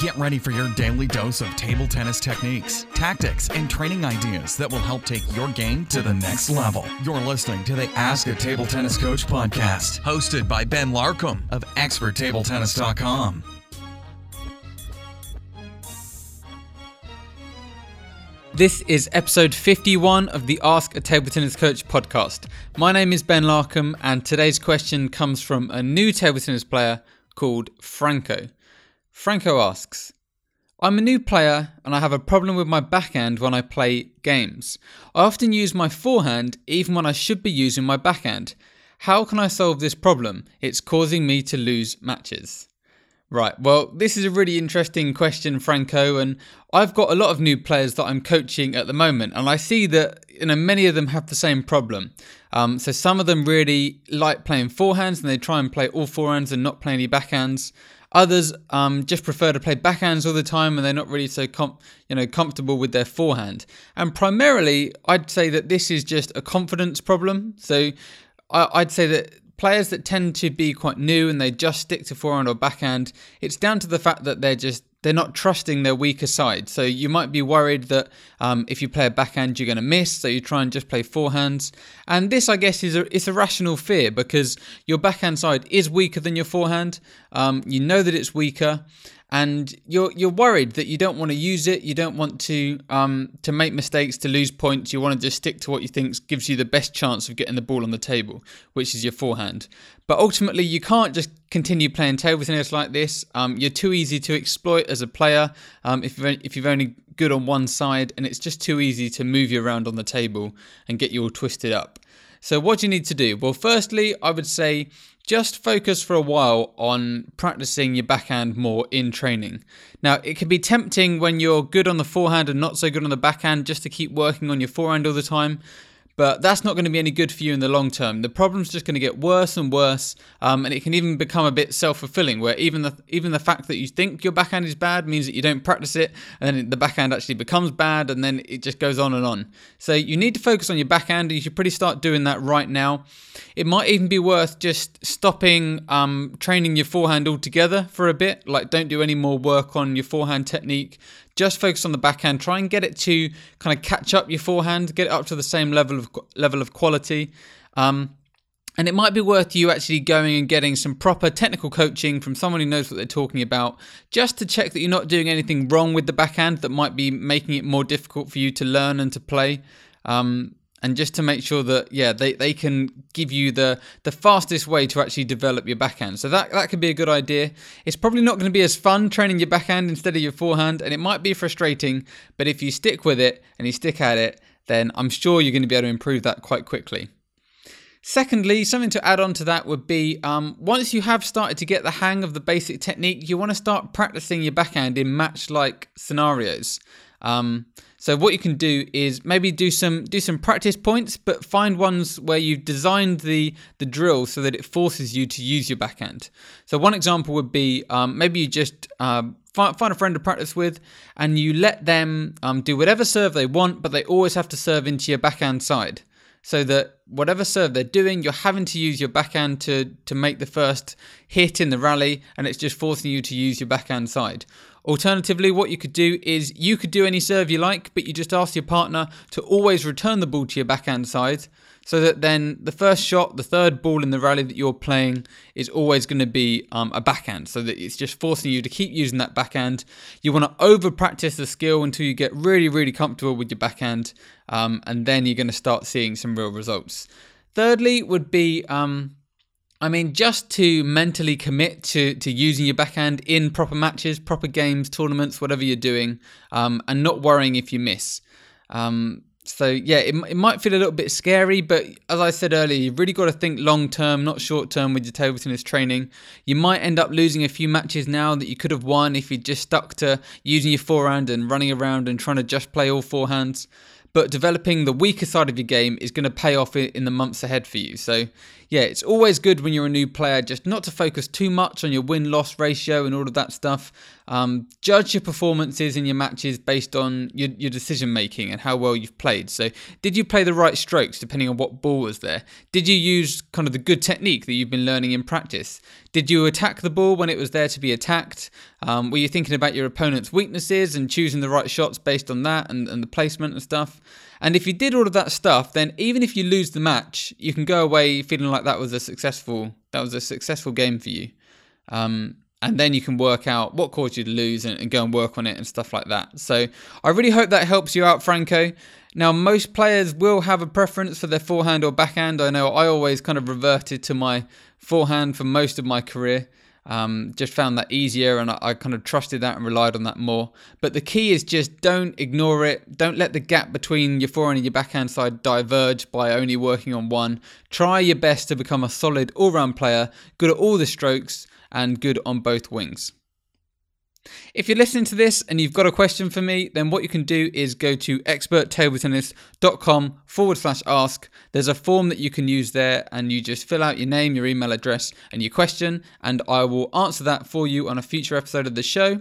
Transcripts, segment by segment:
Get ready for your daily dose of table tennis techniques, tactics, and training ideas that will help take your game to the next level. You're listening to the Ask a Table Tennis Coach podcast, hosted by Ben Larcombe of ExpertTableTennis.com. This is episode 51 of the Ask a Table Tennis Coach podcast. My name is Ben Larcombe, and today's question comes from a new table tennis player called Franco. Franco asks, I'm a new player and I have a problem with my backhand when I play games. I often use my forehand even when I should be using my backhand. How can I solve this problem? It's causing me to lose matches. Right. Well, this is a really interesting question, Franco, and I've got a lot of new players that I'm coaching at the moment, and I see that you know many of them have the same problem. Um, so some of them really like playing forehands, and they try and play all forehands and not play any backhands. Others um, just prefer to play backhands all the time, and they're not really so com- you know comfortable with their forehand. And primarily, I'd say that this is just a confidence problem. So I- I'd say that players that tend to be quite new and they just stick to forehand or backhand, it's down to the fact that they're just they're not trusting their weaker side. So you might be worried that um, if you play a backhand, you're going to miss. So you try and just play forehands. And this, I guess, is a it's a rational fear because your backhand side is weaker than your forehand. Um, you know that it's weaker, and you're you're worried that you don't want to use it, you don't want to um, to make mistakes, to lose points. You want to just stick to what you think gives you the best chance of getting the ball on the table, which is your forehand. But ultimately, you can't just continue playing table tennis like this. Um, you're too easy to exploit as a player um, if you're, if you're only good on one side, and it's just too easy to move you around on the table and get you all twisted up. So, what do you need to do? Well, firstly, I would say just focus for a while on practicing your backhand more in training. Now, it can be tempting when you're good on the forehand and not so good on the backhand just to keep working on your forehand all the time but that's not going to be any good for you in the long term. The problem's just going to get worse and worse, um, and it can even become a bit self-fulfilling, where even the even the fact that you think your backhand is bad means that you don't practice it, and then the backhand actually becomes bad, and then it just goes on and on. So you need to focus on your backhand, and you should pretty start doing that right now. It might even be worth just stopping um, training your forehand altogether for a bit. Like, don't do any more work on your forehand technique just focus on the backhand. Try and get it to kind of catch up your forehand, get it up to the same level of level of quality. Um, and it might be worth you actually going and getting some proper technical coaching from someone who knows what they're talking about, just to check that you're not doing anything wrong with the backhand that might be making it more difficult for you to learn and to play. Um, and just to make sure that yeah they, they can give you the the fastest way to actually develop your backhand so that that could be a good idea it's probably not going to be as fun training your backhand instead of your forehand and it might be frustrating but if you stick with it and you stick at it then i'm sure you're going to be able to improve that quite quickly Secondly, something to add on to that would be um, once you have started to get the hang of the basic technique, you want to start practicing your backhand in match like scenarios. Um, so what you can do is maybe do some do some practice points, but find ones where you've designed the the drill so that it forces you to use your backhand. So one example would be um, maybe you just um, find, a friend to practice with, and you let them um, do whatever serve they want, but they always have to serve into your backhand side so that whatever serve they're doing, you're having to use your backhand to to make the first hit in the rally, and it's just forcing you to use your backhand side. Alternatively, what you could do is you could do any serve you like, but you just ask your partner to always return the ball to your backhand side so that then the first shot, the third ball in the rally that you're playing is always going to be um, a backhand, so that it's just forcing you to keep using that backhand. You want to over practice the skill until you get really, really comfortable with your backhand, um, and then you're going to start seeing some real results. Thirdly, would be um, I mean, just to mentally commit to, to using your backhand in proper matches, proper games, tournaments, whatever you're doing, um, and not worrying if you miss. Um, so, yeah, it, it might feel a little bit scary, but as I said earlier, you've really got to think long term, not short term with your table tennis training. You might end up losing a few matches now that you could have won if you just stuck to using your forehand and running around and trying to just play all forehands. But developing the weaker side of your game is going to pay off in the months ahead for you. So, yeah, it's always good when you're a new player just not to focus too much on your win loss ratio and all of that stuff. Um, judge your performances in your matches based on your, your decision making and how well you've played. So, did you play the right strokes depending on what ball was there? Did you use kind of the good technique that you've been learning in practice? Did you attack the ball when it was there to be attacked? Um, were you thinking about your opponent's weaknesses and choosing the right shots based on that and, and the placement and stuff? And if you did all of that stuff, then even if you lose the match, you can go away feeling like that was a successful that was a successful game for you. Um, and then you can work out what caused you to lose and, and, go and work on it and stuff like that. So I really hope that helps you out, Franco. Now, most players will have a preference for their forehand or backhand. I know I always kind of reverted to my forehand for most of my career. Um, just found that easier and I, I, kind of trusted that and relied on that more. But the key is just don't ignore it. Don't let the gap between your forehand and your backhand side diverge by only working on one. Try your best to become a solid all round player, good at all the strokes and good on both wings. If you're listening to this and you've got a question for me, then what you can do is go to experttabletennis.com forward slash ask. There's a form that you can use there, and you just fill out your name, your email address, and your question, and I will answer that for you on a future episode of the show.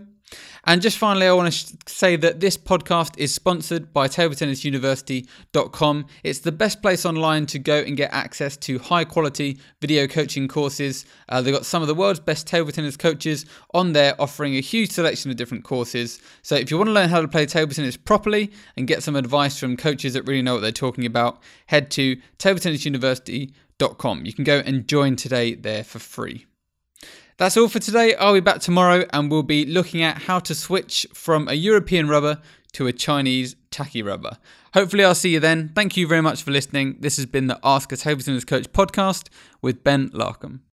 And just finally, I want to say that this podcast is sponsored by TableTennisUniversity.com. It's the best place online to go and get access to high quality video coaching courses. Uh, they've got some of the world's best table tennis coaches on there offering a huge selection of different courses. So if you want to learn how to play table tennis properly and get some advice from coaches that really know what they're talking about, head to TableTennisUniversity.com. You can go and join today there for free. That's all for today. I'll be back tomorrow and we'll be looking at how to switch from a European rubber to a Chinese tacky rubber. Hopefully, I'll see you then. Thank you very much for listening. This has been the Ask a Table Tennis Coach podcast with Ben Larcombe.